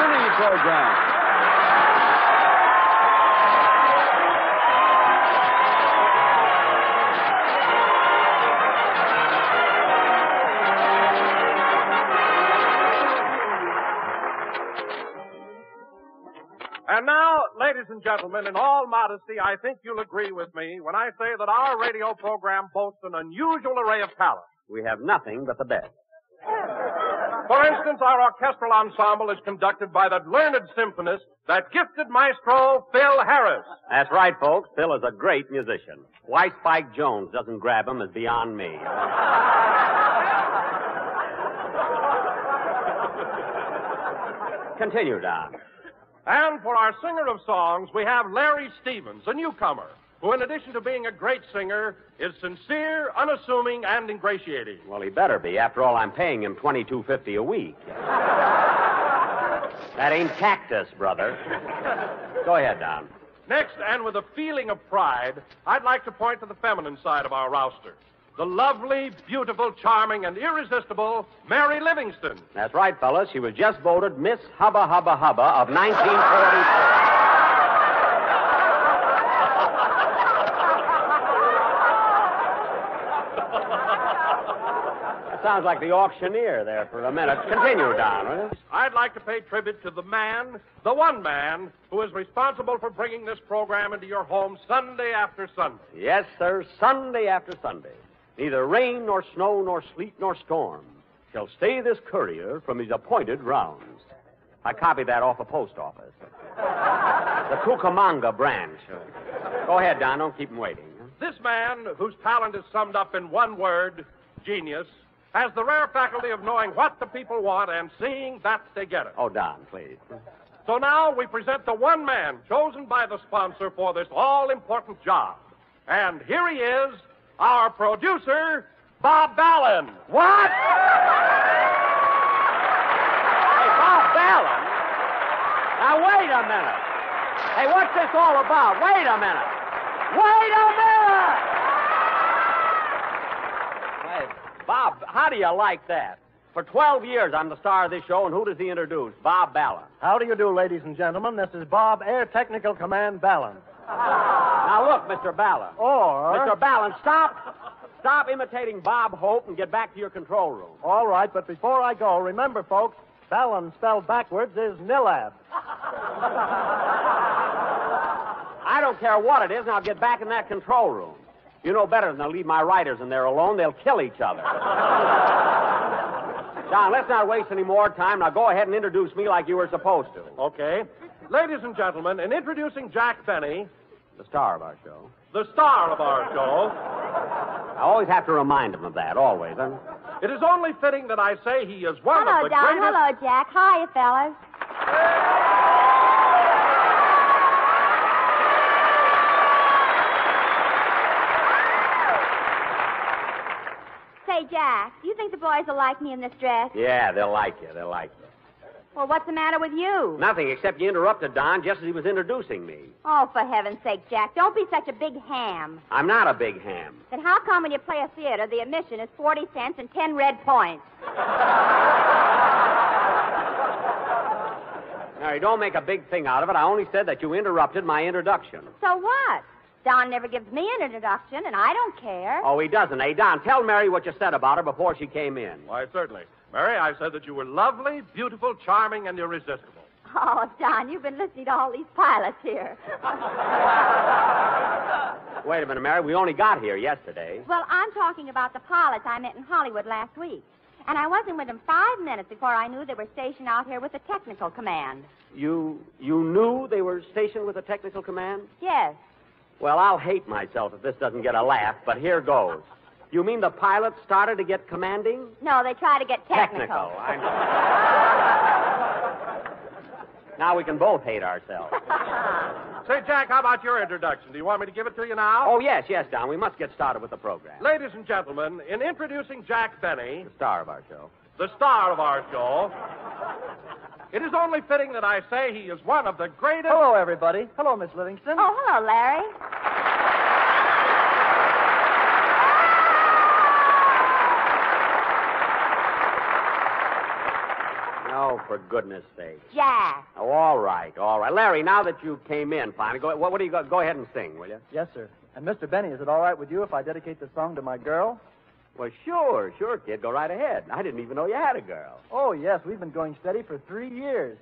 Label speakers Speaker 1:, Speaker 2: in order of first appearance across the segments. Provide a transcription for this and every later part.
Speaker 1: Benny program.
Speaker 2: And now, ladies and gentlemen, in all modesty, I think you'll agree with me when I say that our radio program boasts an unusual array of talent.
Speaker 3: We have nothing but the best.
Speaker 2: For instance, our orchestral ensemble is conducted by that learned symphonist, that gifted maestro, Phil Harris.
Speaker 3: That's right, folks. Phil is a great musician. Why Spike Jones doesn't grab him is beyond me. Continue, Don.
Speaker 2: And for our singer of songs, we have Larry Stevens, a newcomer, who, in addition to being a great singer, is sincere, unassuming, and ingratiating.
Speaker 3: Well, he better be. After all, I'm paying him twenty-two fifty a week. that ain't cactus, brother. Go ahead, Don.
Speaker 2: Next, and with a feeling of pride, I'd like to point to the feminine side of our roster. The lovely, beautiful, charming, and irresistible Mary Livingstone.
Speaker 3: That's right, fellas. She was just voted Miss Hubba Hubba Hubba of 1944. That sounds like the auctioneer there for a minute. Continue, Don, will you?
Speaker 2: I'd like to pay tribute to the man, the one man, who is responsible for bringing this program into your home Sunday after Sunday.
Speaker 3: Yes, sir, Sunday after Sunday. Neither rain nor snow nor sleet nor storm shall stay this courier from his appointed rounds. I copied that off a post office. the Cucamonga branch. Go ahead, Don. Don't keep him waiting.
Speaker 2: This man, whose talent is summed up in one word, genius, has the rare faculty of knowing what the people want and seeing that they get it.
Speaker 3: Oh, Don, please.
Speaker 2: So now we present the one man chosen by the sponsor for this all important job. And here he is, our producer, Bob Ballin.
Speaker 3: What? Hey, Bob Ballin? Now, wait a minute. Hey, what's this all about? Wait a minute. Wait a minute! Hey, Bob, how do you like that? For 12 years, I'm the star of this show, and who does he introduce? Bob Ballin.
Speaker 4: How do you do, ladies and gentlemen? This is Bob, Air Technical Command Ballin.
Speaker 3: Now, look, Mr. Ballin.
Speaker 4: Or.
Speaker 3: Mr. Ballin, stop. Stop imitating Bob Hope and get back to your control room.
Speaker 4: All right, but before I go, remember, folks, Ballin spelled backwards is Nilab.
Speaker 3: I don't care what it is, now get back in that control room. You know better than to leave my writers in there alone. They'll kill each other. John, let's not waste any more time. Now go ahead and introduce me like you were supposed to.
Speaker 2: Okay. Ladies and gentlemen, in introducing Jack Benny,
Speaker 3: The star of our show.
Speaker 2: the star of our show,
Speaker 3: I always have to remind him of that, always. Huh?
Speaker 2: it is only fitting that I say he is one
Speaker 5: Hello,
Speaker 2: of the
Speaker 5: Don.
Speaker 2: greatest.
Speaker 5: Hello, Jack. Hiya, fellas. Say, Jack, do you think the boys will like me in this dress?
Speaker 3: Yeah, they'll like you. They'll like you.
Speaker 5: Well, what's the matter with you?
Speaker 3: Nothing except you interrupted Don just as he was introducing me.
Speaker 5: Oh, for heaven's sake, Jack, don't be such a big ham.
Speaker 3: I'm not a big ham.
Speaker 5: Then how come when you play a theater, the admission is 40 cents and 10 red points?
Speaker 3: Mary, don't make a big thing out of it. I only said that you interrupted my introduction.
Speaker 5: So what? Don never gives me an introduction, and I don't care.
Speaker 3: Oh, he doesn't, eh? Don, tell Mary what you said about her before she came in.
Speaker 2: Why, certainly. Mary, I said that you were lovely, beautiful, charming, and irresistible.
Speaker 5: Oh, Don, you've been listening to all these pilots here.
Speaker 3: Wait a minute, Mary. We only got here yesterday.
Speaker 5: well, I'm talking about the pilots I met in Hollywood last week. And I wasn't with them five minutes before I knew they were stationed out here with the technical command.
Speaker 3: You you knew they were stationed with the technical command?
Speaker 5: Yes.
Speaker 3: Well, I'll hate myself if this doesn't get a laugh, but here goes. You mean the pilots started to get commanding?
Speaker 5: No, they try to get technical.
Speaker 3: I know. now we can both hate ourselves.
Speaker 2: Say, Jack, how about your introduction? Do you want me to give it to you now?
Speaker 3: Oh, yes, yes, Don. We must get started with the program.
Speaker 2: Ladies and gentlemen, in introducing Jack Benny,
Speaker 3: The star of our show.
Speaker 2: the star of our show, it is only fitting that I say he is one of the greatest.
Speaker 4: Hello, everybody. Hello, Miss Livingstone.
Speaker 5: Oh, hello, Larry.
Speaker 3: No, for goodness sake.
Speaker 5: Jack.
Speaker 3: Oh, all right, all right. Larry, now that you came in finally, go, what, what do you go, go ahead and sing, will you?
Speaker 4: Yes, sir. And Mr. Benny, is it all right with you if I dedicate the song to my girl?
Speaker 3: Well, sure, sure, kid. Go right ahead. I didn't even know you had a girl.
Speaker 4: Oh, yes. We've been going steady for three years.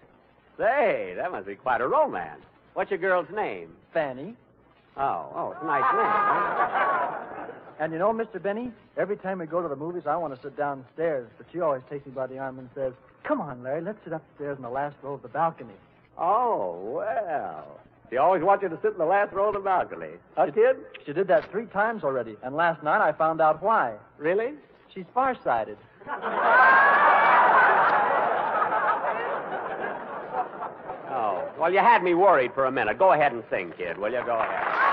Speaker 3: Say, that must be quite a romance. What's your girl's name?
Speaker 4: Fanny.
Speaker 3: Oh, oh, it's a nice name.
Speaker 4: And you know, Mr. Benny, every time we go to the movies, I want to sit downstairs, but she always takes me by the arm and says, Come on, Larry, let's sit upstairs in the last row of the balcony.
Speaker 3: Oh, well. She always wants you to sit in the last row of the balcony. Huh, kid?
Speaker 4: She did that three times already, and last night I found out why.
Speaker 3: Really?
Speaker 4: She's farsighted.
Speaker 3: Oh, well, you had me worried for a minute. Go ahead and sing, kid, will you? Go ahead.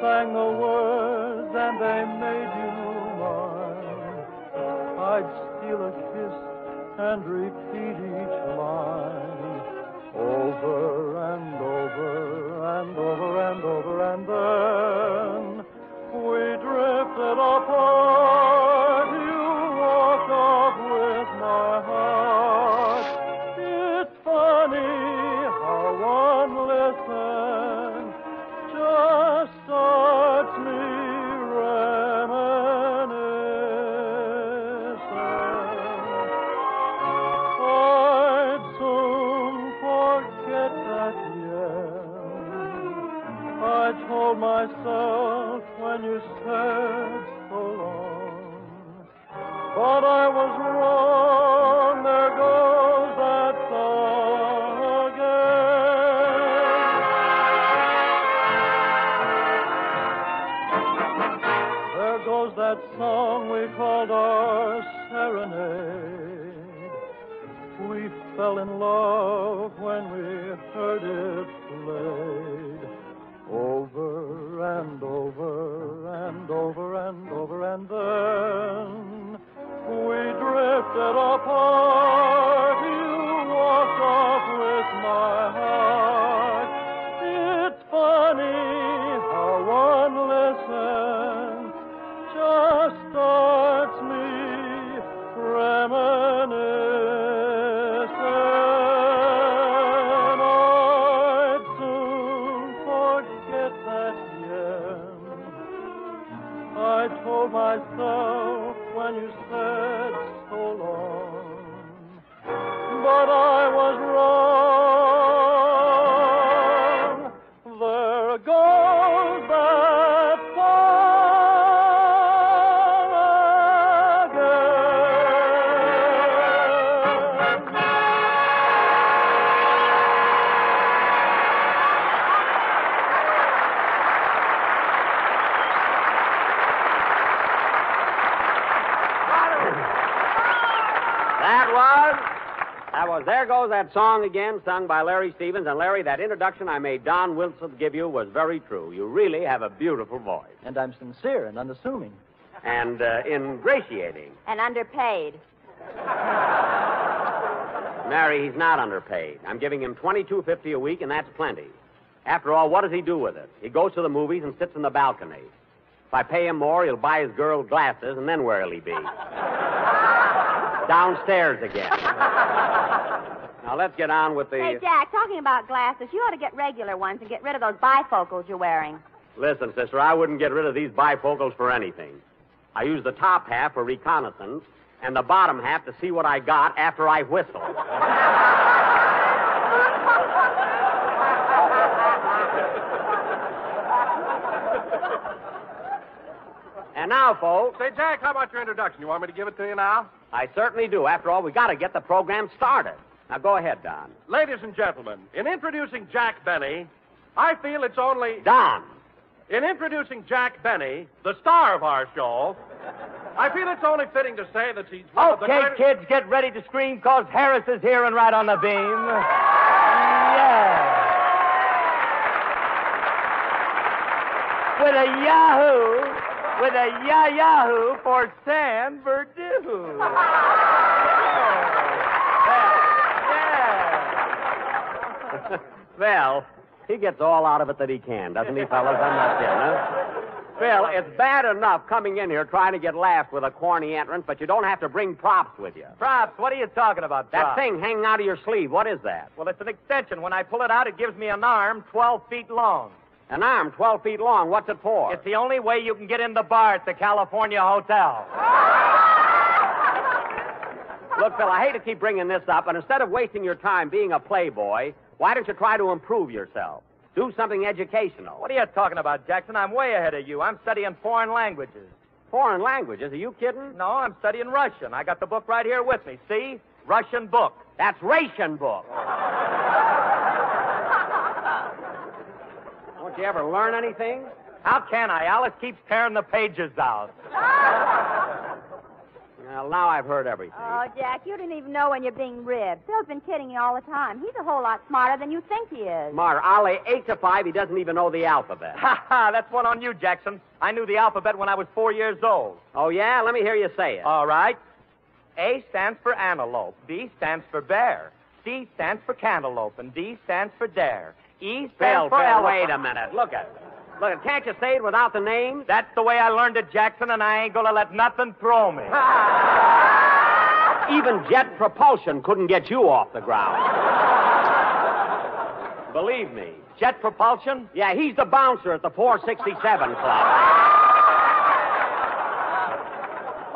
Speaker 4: Sang the words and they made you mine. I'd steal a kiss and repeat each line over and over and over and over and then we drifted apart. That Song Again,
Speaker 3: sung by Larry Stevens. And, Larry, that introduction I made Don Wilson give you was very true. You really have a beautiful voice.
Speaker 4: And I'm sincere and unassuming.
Speaker 3: And uh, ingratiating.
Speaker 5: And underpaid.
Speaker 3: Mary, he's not underpaid. I'm giving him twenty-two fifty a week, and that's plenty. After all, what does he do with it? He goes to the movies and sits in the balcony. If I pay him more, he'll buy his girl glasses, and then where'll he be? Downstairs again. Now let's get on with the.
Speaker 5: Hey, Jack, talking about glasses, you ought to get regular ones and get rid of those bifocals you're wearing.
Speaker 3: Listen, sister, I wouldn't get rid of these bifocals for anything. I use the top half for reconnaissance and the bottom half to see what I got after I whistle. and now, folks,
Speaker 2: Say, Jack, how about your introduction? You want me to give it to you now?
Speaker 3: I certainly do. After all, we got to get the program started. Now go ahead, Don.
Speaker 2: Ladies and gentlemen, in introducing Jack Benny, I feel it's only.
Speaker 3: Don.
Speaker 2: in introducing Jack Benny, the star of our show, I feel it's only fitting to say that he's one of the
Speaker 1: Okay,
Speaker 2: greatest-
Speaker 1: kids, get ready to scream because Harris is here and right on the beam. Yeah. With a Yahoo, with a ya Yahoo for San Berdoo.
Speaker 3: Yeah. Well, he gets all out of it that he can, doesn't he, fellas? I'm not kidding, huh? Phil, it's bad enough coming in here trying to get laughs with a corny entrance, but you don't have to bring props with you.
Speaker 1: Props, what are you talking about,
Speaker 3: That
Speaker 1: props?
Speaker 3: thing hanging out of your sleeve, what is that?
Speaker 1: Well, it's an extension. When I pull it out, it gives me an arm 12 feet long.
Speaker 3: An arm 12 feet long. What's it for?
Speaker 1: It's the only way you can get in the bar at the California Hotel.
Speaker 3: Look, Phil, I hate to keep bringing this up, but instead of wasting your time being a playboy, why don't you try to improve yourself? Do something educational.
Speaker 1: What are you talking about, Jackson? I'm way ahead of you. I'm studying foreign languages.
Speaker 3: Foreign languages? Are you kidding?
Speaker 1: No, I'm studying Russian. I got the book right here with me. See? Russian book.
Speaker 3: That's ration book. Don't you ever learn anything?
Speaker 1: How can I? Alice keeps tearing the pages out.
Speaker 3: Well, now I've heard everything.
Speaker 5: Oh, Jack, you didn't even know when you're being ribbed. Phil's been kidding you all the time. He's a whole lot smarter than you think he is.
Speaker 3: Mar, I'll lay eight to five. He doesn't even know the alphabet.
Speaker 1: Ha ha, that's one on you, Jackson. I knew the alphabet when I was four years old.
Speaker 3: Oh, yeah? Let me hear you say it.
Speaker 1: All right. A stands for antelope. B stands for bear. C stands for cantaloupe. And D stands for dare. E stands
Speaker 3: Phil,
Speaker 1: for
Speaker 3: Phil,
Speaker 1: elephant.
Speaker 3: wait a minute. Look at Look Can't you say it without the names?
Speaker 1: That's the way I learned it, Jackson, and I ain't gonna let nothing throw me.
Speaker 3: Even jet propulsion couldn't get you off the ground. Believe me.
Speaker 1: Jet propulsion?
Speaker 3: Yeah, he's the bouncer at the 467 Club.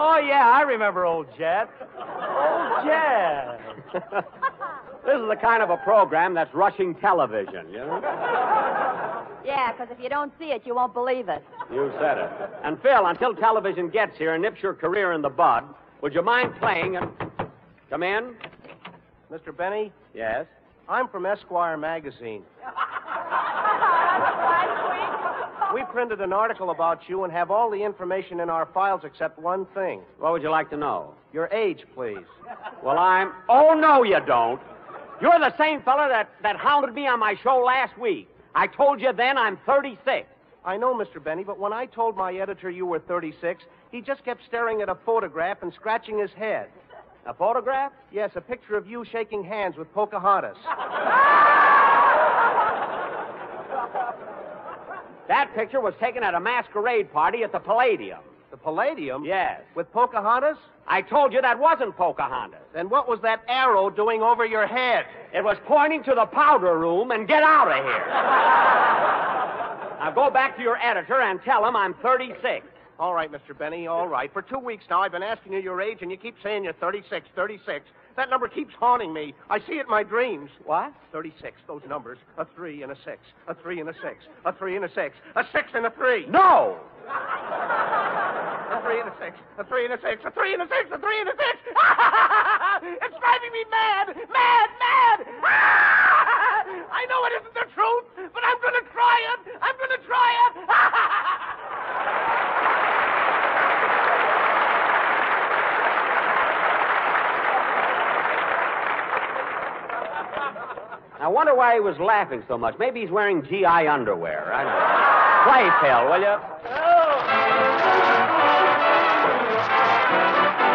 Speaker 1: Oh, yeah, I remember old Jet. Old Jet.
Speaker 3: this is the kind of a program that's rushing television, you know?
Speaker 5: Yeah, because if you don't see it, you won't believe it.
Speaker 3: You said it. And Phil, until television gets here and nips your career in the bud, would you mind playing and come in?
Speaker 6: Mr. Benny,
Speaker 3: Yes.
Speaker 6: I'm from Esquire magazine. We printed an article about you and have all the information in our files except one thing.
Speaker 3: What would you like to know?
Speaker 6: Your age, please.
Speaker 3: Well, I'm. Oh no, you don't. You're the same fella that that hounded me on my show last week. I told you then I'm 36.
Speaker 6: I know, Mr. Benny, but when I told my editor you were 36, he just kept staring at a photograph and scratching his head.
Speaker 3: A photograph?
Speaker 6: Yes, a picture of you shaking hands with Pocahontas.
Speaker 3: That picture was taken at a masquerade party at the Palladium.
Speaker 6: The Palladium?
Speaker 3: Yes.
Speaker 6: With Pocahontas?
Speaker 3: I told you that wasn't Pocahontas.
Speaker 6: Then what was that arrow doing over your head?
Speaker 3: It was pointing to the powder room and get out of here. now go back to your editor and tell him I'm 36.
Speaker 6: All right, Mr. Benny, all right. For two weeks now, I've been asking you your age, and you keep saying you're 36, 36. That number keeps haunting me. I see it in my dreams.
Speaker 3: What?
Speaker 6: 36, those numbers. A three and a six. A three and a six. A three and a six. A six and a three.
Speaker 3: No!
Speaker 6: A three and a six. A three and a six. A three and a six. A three and a six. it's driving me mad. Mad, mad. I know it isn't the truth, but I'm going to try it. I'm going to try it.
Speaker 3: I wonder why he was laughing so much. Maybe he's wearing GI underwear. I don't know. Play, Phil, will you? That Thank you.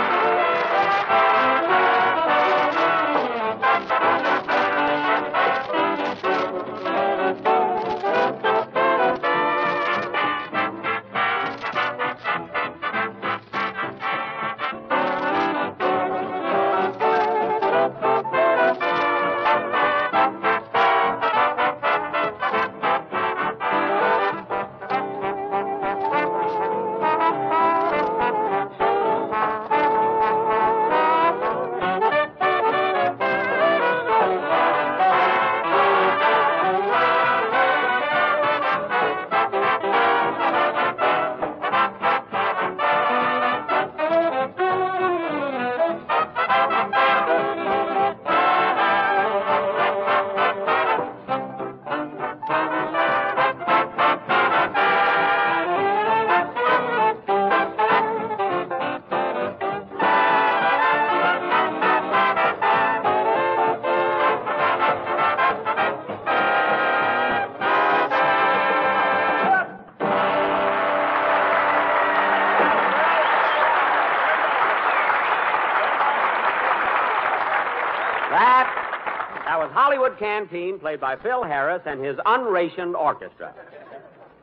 Speaker 3: Canteen, played by Phil Harris and his unrationed orchestra.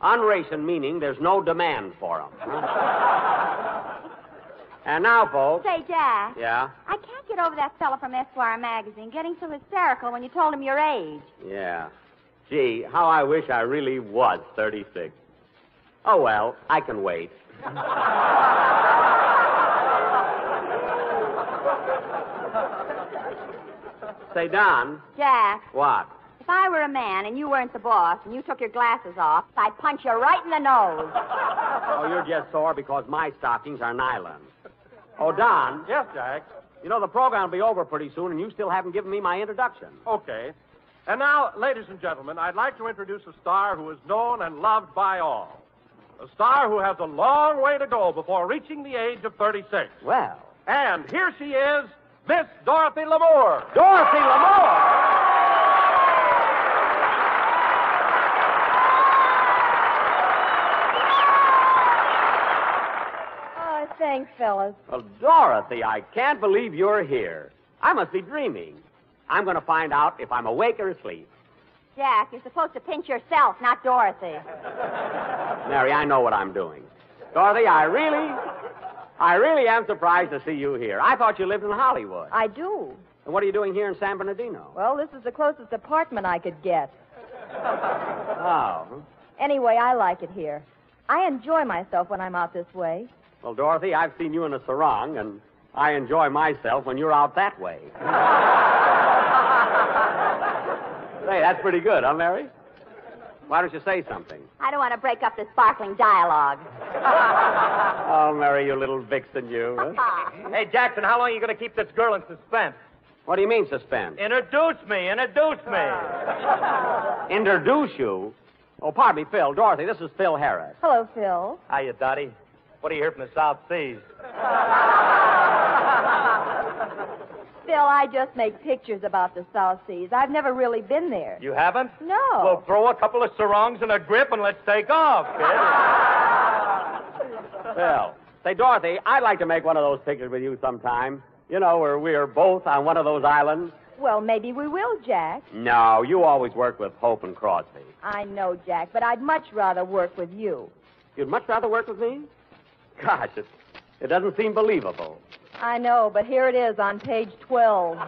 Speaker 3: Unrationed meaning there's no demand for them. and now, folks.
Speaker 5: Say, Jack.
Speaker 3: Yeah?
Speaker 5: I can't get over that fella from Esquire magazine getting so hysterical when you told him your age.
Speaker 3: Yeah. Gee, how I wish I really was 36. Oh, well, I can wait. Say, Don,
Speaker 5: Jack,
Speaker 3: what?
Speaker 5: if I were a man and you weren't the boss and you took your glasses off, I'd punch you right in the nose.
Speaker 3: Oh, you're just sore because my stockings are nylon. Oh, Don,
Speaker 2: Yes, Jack.
Speaker 3: you know the program will be over pretty soon, and you still haven't given me my introduction.
Speaker 2: Okay. And now, ladies and gentlemen, I'd like to introduce a star who is known and loved by all. A star who has a long way to go before reaching the age of 36.
Speaker 3: Well,
Speaker 2: And here she is, Miss Dorothy Lamour.
Speaker 3: Dorothy Lamour.
Speaker 7: Oh, thanks, fellas.
Speaker 3: Well, Dorothy, I can't believe you're here. I must be dreaming. I'm going to find out if I'm awake or asleep.
Speaker 5: Jack, you're supposed to pinch yourself, not Dorothy.
Speaker 3: Mary, I know what I'm doing. Dorothy, I really, I really am surprised to see you here. I thought you lived in Hollywood.
Speaker 7: I do.
Speaker 3: And what are you doing here in San Bernardino?
Speaker 7: Well, this is the closest apartment I could get.
Speaker 3: Oh.
Speaker 7: Anyway, I like it here. I enjoy myself when I'm out this way.
Speaker 3: Well, Dorothy, I've seen you in a sarong, and I enjoy myself when you're out that way. Say, that's pretty good, huh, Mary? Why don't you say something?
Speaker 5: I don't want to break up this sparkling dialogue.
Speaker 3: Oh, Mary, you little vixen, you. huh?
Speaker 1: Hey, Jackson, how long are you going to keep this girl in suspense?
Speaker 3: What do you mean, suspense?
Speaker 1: Introduce me, introduce me.
Speaker 3: Introduce you? Oh, pardon me, Phil. Dorothy, this is Phil Harris.
Speaker 7: Hello, Phil.
Speaker 1: Hiya, Dottie. What do you hear from the South Seas?
Speaker 7: Phil, I just make pictures about the South Seas. I've never really been there.
Speaker 1: You haven't?
Speaker 7: No.
Speaker 1: Well, throw a couple of sarongs and a grip and let's take off, kid.
Speaker 3: Phil. Say, Dorothy, I'd like to make one of those pictures with you sometime. You know, where we're both on one of those islands.
Speaker 7: Well, maybe we will, Jack.
Speaker 3: No, you always work with Hope and Crosby.
Speaker 7: I know, Jack, but I'd much rather work with you.
Speaker 3: You'd much rather work with me? Gosh, it, it doesn't seem believable.
Speaker 7: I know, but here it is on page 12.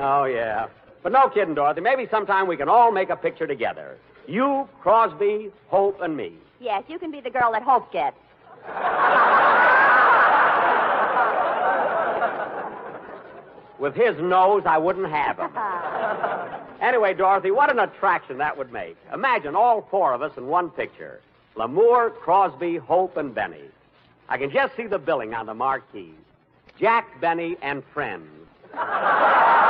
Speaker 3: Oh, yeah. But no kidding, Dorothy. Maybe sometime we can all make a picture together. You, Crosby, Hope, and me.
Speaker 5: Yes, you can be the girl that Hope gets.
Speaker 3: With his nose, I wouldn't have him. Anyway, Dorothy, what an attraction that would make. Imagine all four of us in one picture Lamour, Crosby, Hope, and Benny. I can just see the billing on the marquee Jack, Benny, and friends. ah,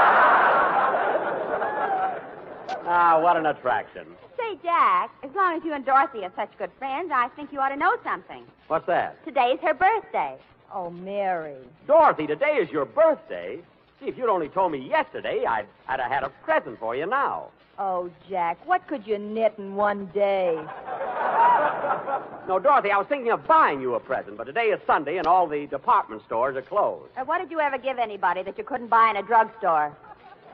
Speaker 3: what an attraction.
Speaker 5: Say, Jack, as long as you and Dorothy are such good friends, I think you ought to know something.
Speaker 3: What's that?
Speaker 5: Today's her birthday.
Speaker 7: Oh, Mary.
Speaker 3: Dorothy, today is your birthday. Gee, if you'd only told me yesterday, I'd, I'd have had a present for you now.
Speaker 7: Oh, Jack, what could you knit in one day?
Speaker 3: No, Dorothy, I was thinking of buying you a present, but today is Sunday and all the department stores are closed.
Speaker 5: Uh, what did you ever give anybody that you couldn't buy in a drugstore?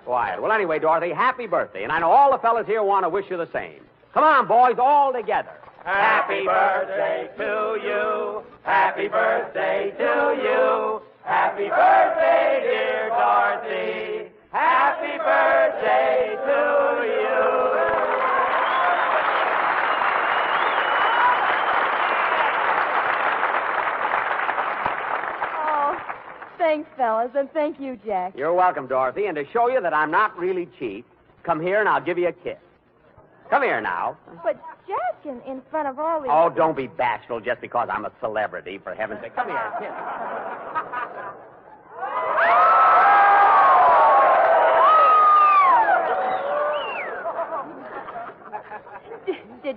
Speaker 3: Quiet. Well, anyway, Dorothy, happy birthday. And I know all the fellas here want to wish you the same. Come on, boys, all together.
Speaker 1: Happy birthday to you. Happy birthday to you. Happy birthday, dear Dorothy. Happy birthday to you.
Speaker 7: Oh, thanks, fellas, and thank you, Jack.
Speaker 3: You're welcome, Dorothy. And to show you that I'm not really cheap, come here and I'll give you a kiss. Come here now.
Speaker 7: But, Jack, in, in front of all these.
Speaker 3: Oh, don't be bashful just because I'm a celebrity, for heaven's sake. Come here, kiss.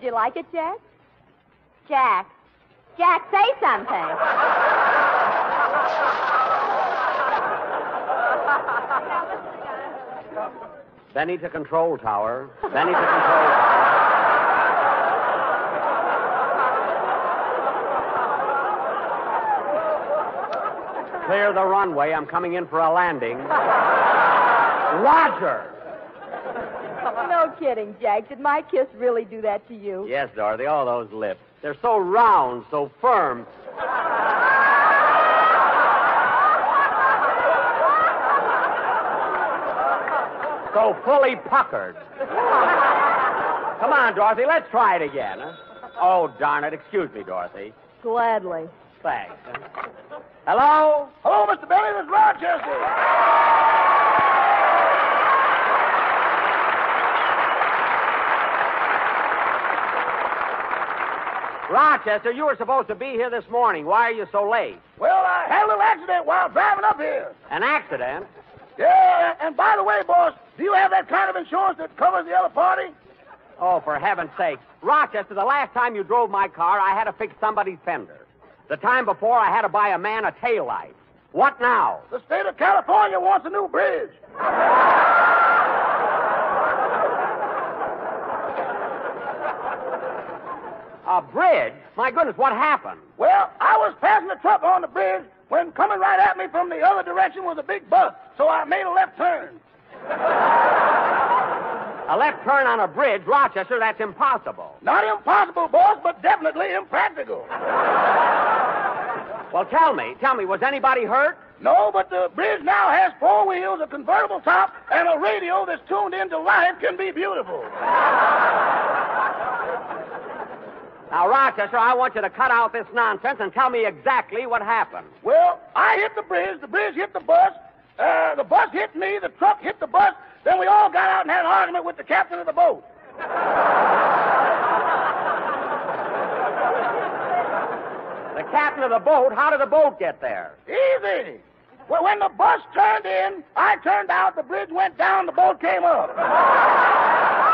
Speaker 7: Did you like it, Jack?
Speaker 5: Jack. Jack, say something.
Speaker 3: Benny to control tower. Benny to control tower. Clear the runway. I'm coming in for a landing. Roger!
Speaker 7: No kidding, Jack. Did my kiss really do that to you?
Speaker 3: Yes, Dorothy, all those lips. They're so round, so firm. so fully puckered. Come on, Dorothy, let's try it again. Huh? Oh, darn it. Excuse me, Dorothy.
Speaker 7: Gladly.
Speaker 3: Thanks. Hello?
Speaker 8: Hello, Mr. Benny. This is Rochester.
Speaker 3: Rochester, you were supposed to be here this morning. Why are you so late?
Speaker 8: Well, I had a little accident while driving up here.
Speaker 3: An accident?
Speaker 8: Yeah, and by the way, boss, do you have that kind of insurance that covers the other party?
Speaker 3: Oh, for heaven's sake. Rochester, the last time you drove my car, I had to fix somebody's fender. The time before, I had to buy a man a tail light. What now?
Speaker 8: The state of California wants a new bridge.
Speaker 3: A bridge? My goodness, what happened?
Speaker 8: Well, I was passing a truck on the bridge when coming right at me from the other direction was a big bus, so I made a left turn.
Speaker 3: A left turn on a bridge, Rochester, that's impossible.
Speaker 8: Not impossible, boss, but definitely impractical.
Speaker 3: Well, tell me, tell me, was anybody hurt?
Speaker 8: No, but the bridge now has four wheels, a convertible top, and a radio that's tuned into life can be beautiful.
Speaker 3: Now, Rochester, I want you to cut out this nonsense and tell me exactly what happened.
Speaker 8: Well, I hit the bridge, the bridge hit the bus, uh, the bus hit me, the truck hit the bus, then we all got out and had an argument with the captain of the boat.
Speaker 3: The captain of the boat, how did the boat get there?
Speaker 8: Easy. Well, when the bus turned in, I turned out, the bridge went down, the boat came up.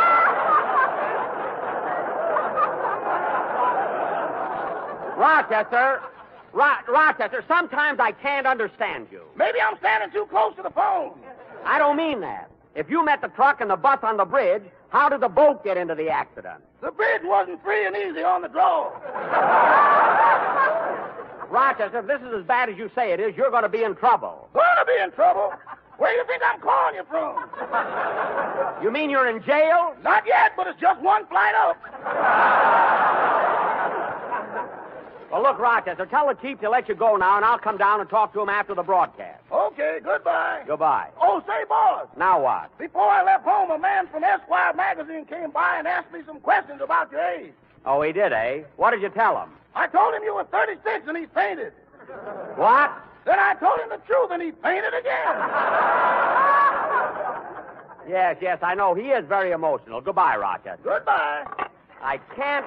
Speaker 3: Rochester, Ro- Rochester, sometimes I can't understand you.
Speaker 8: Maybe I'm standing too close to the phone.
Speaker 3: I don't mean that. If you met the truck and the bus on the bridge, how did the boat get into the accident?
Speaker 8: The bridge wasn't free and easy on the draw.
Speaker 3: Rochester, if this is as bad as you say it is, you're going to be in trouble.
Speaker 8: Gonna be in trouble. Where do you think I'm calling you from?
Speaker 3: You mean you're in jail?
Speaker 8: Not yet, but it's just one flight up.
Speaker 3: Well, look, Rochester, tell the chief to let you go now, and I'll come down and talk to him after the broadcast.
Speaker 8: Okay, goodbye.
Speaker 3: Goodbye.
Speaker 8: Oh, say, boss,
Speaker 3: Now what?
Speaker 8: before I left home, a man from Esquire magazine came by and asked me some questions about your age.
Speaker 3: Oh, he did, eh? What did you tell him?
Speaker 8: I told him you were 36 and he fainted.
Speaker 3: What?
Speaker 8: Then I told him the truth and he fainted again.
Speaker 3: Yes, yes, I know. He is very emotional. Goodbye, Rochester.
Speaker 8: Goodbye.
Speaker 3: I can't.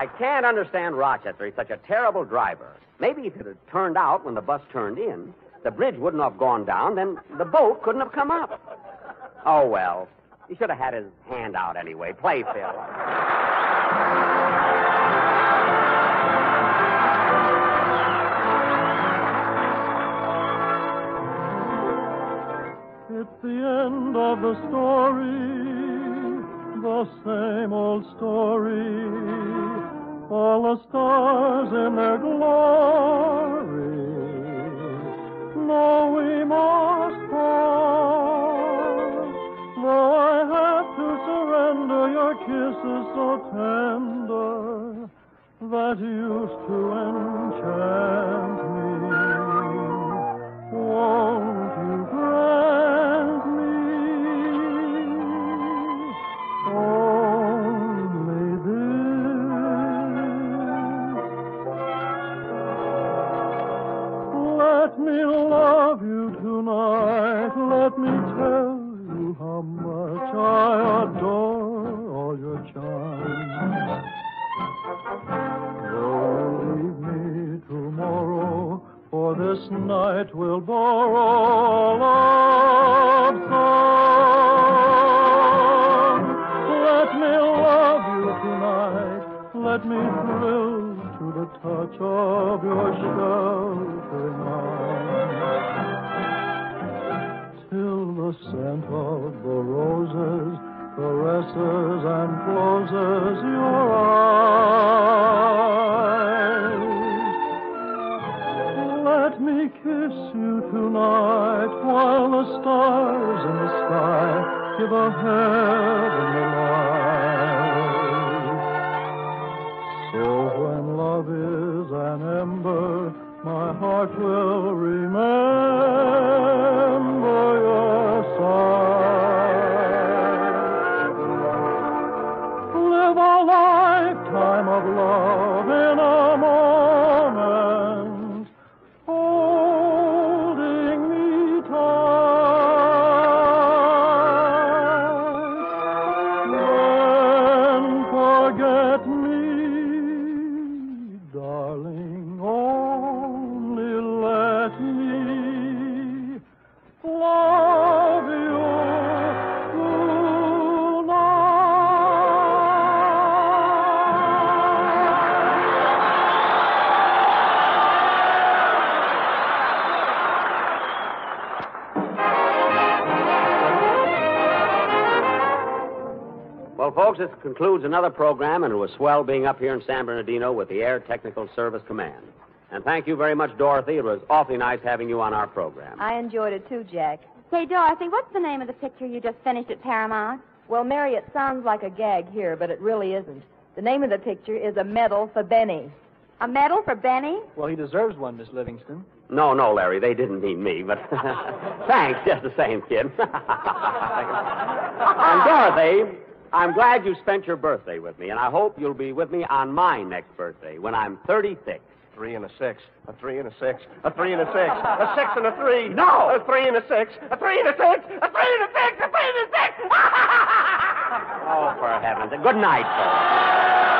Speaker 3: I can't understand Rochester. He's such a terrible driver. Maybe if it had turned out when the bus turned in, the bridge wouldn't have gone down, then the boat couldn't have come up. Oh, well. He should have had his hand out anyway. Play, Phil.
Speaker 4: It's the end of the story, the same old story. All the stars in their glory. No, we must part. Though I have to surrender your kisses so tender that used to enchant sheltering arms. Till the scent of the roses caresses and closes your eyes. Let me kiss you tonight while the stars in the sky give a heavenly light. My heart will remember
Speaker 3: this concludes another program, and it was swell being up here in San Bernardino with the Air Technical Service Command. And thank you very much, Dorothy. It was awfully nice having you on our program.
Speaker 7: I enjoyed it too, Jack.
Speaker 5: Say, Dorothy, what's the name of the picture you just finished at Paramount?
Speaker 7: Well, Mary, it sounds like a gag here, but it really isn't. The name of the picture is A Medal for Benny.
Speaker 5: A medal for Benny?
Speaker 9: Well, he deserves one, Miss Livingstone.
Speaker 3: No, no, Larry, they didn't mean me, but thanks just the same, kid. and Dorothy, I'm glad you spent your birthday with me, and I hope you'll be with me on my next birthday when I'm 36.
Speaker 2: Three and a six, a three and a six, a three and a six, a six and a three.
Speaker 3: No!
Speaker 2: A three and a six, a three and a six, a three and a six, a three and a six.
Speaker 3: Oh, for heaven's sake. Good night, folks.